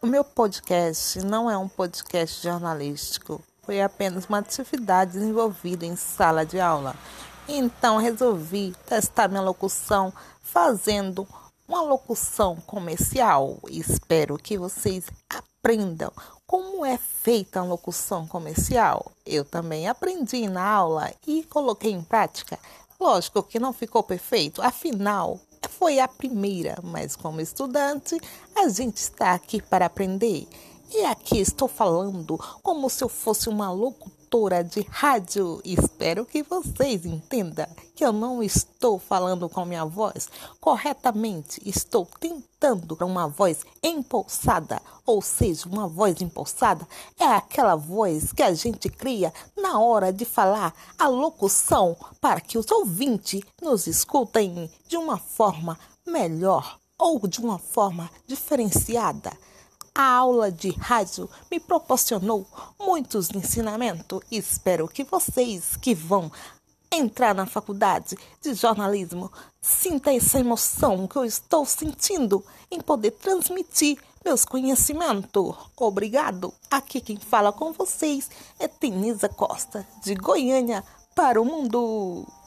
O meu podcast não é um podcast jornalístico, foi apenas uma atividade desenvolvida em sala de aula. Então resolvi testar minha locução fazendo uma locução comercial. Espero que vocês aprendam como é feita a locução comercial. Eu também aprendi na aula e coloquei em prática. Lógico que não ficou perfeito, afinal, foi a primeira, mas como estudante, a gente está aqui para aprender. E aqui estou falando como se eu fosse uma locutora de rádio. Espero que vocês entendam que eu não estou falando com minha voz corretamente. Estou tentando uma voz empolsada, ou seja, uma voz impulsada é aquela voz que a gente cria na hora de falar a locução para que os ouvintes nos escutem de uma forma melhor ou de uma forma diferenciada. A aula de rádio me proporcionou muitos ensinamentos. Espero que vocês que vão entrar na faculdade de jornalismo sinta essa emoção que eu estou sentindo em poder transmitir meus conhecimentos. Obrigado. Aqui quem fala com vocês é Tenisa Costa, de Goiânia para o mundo.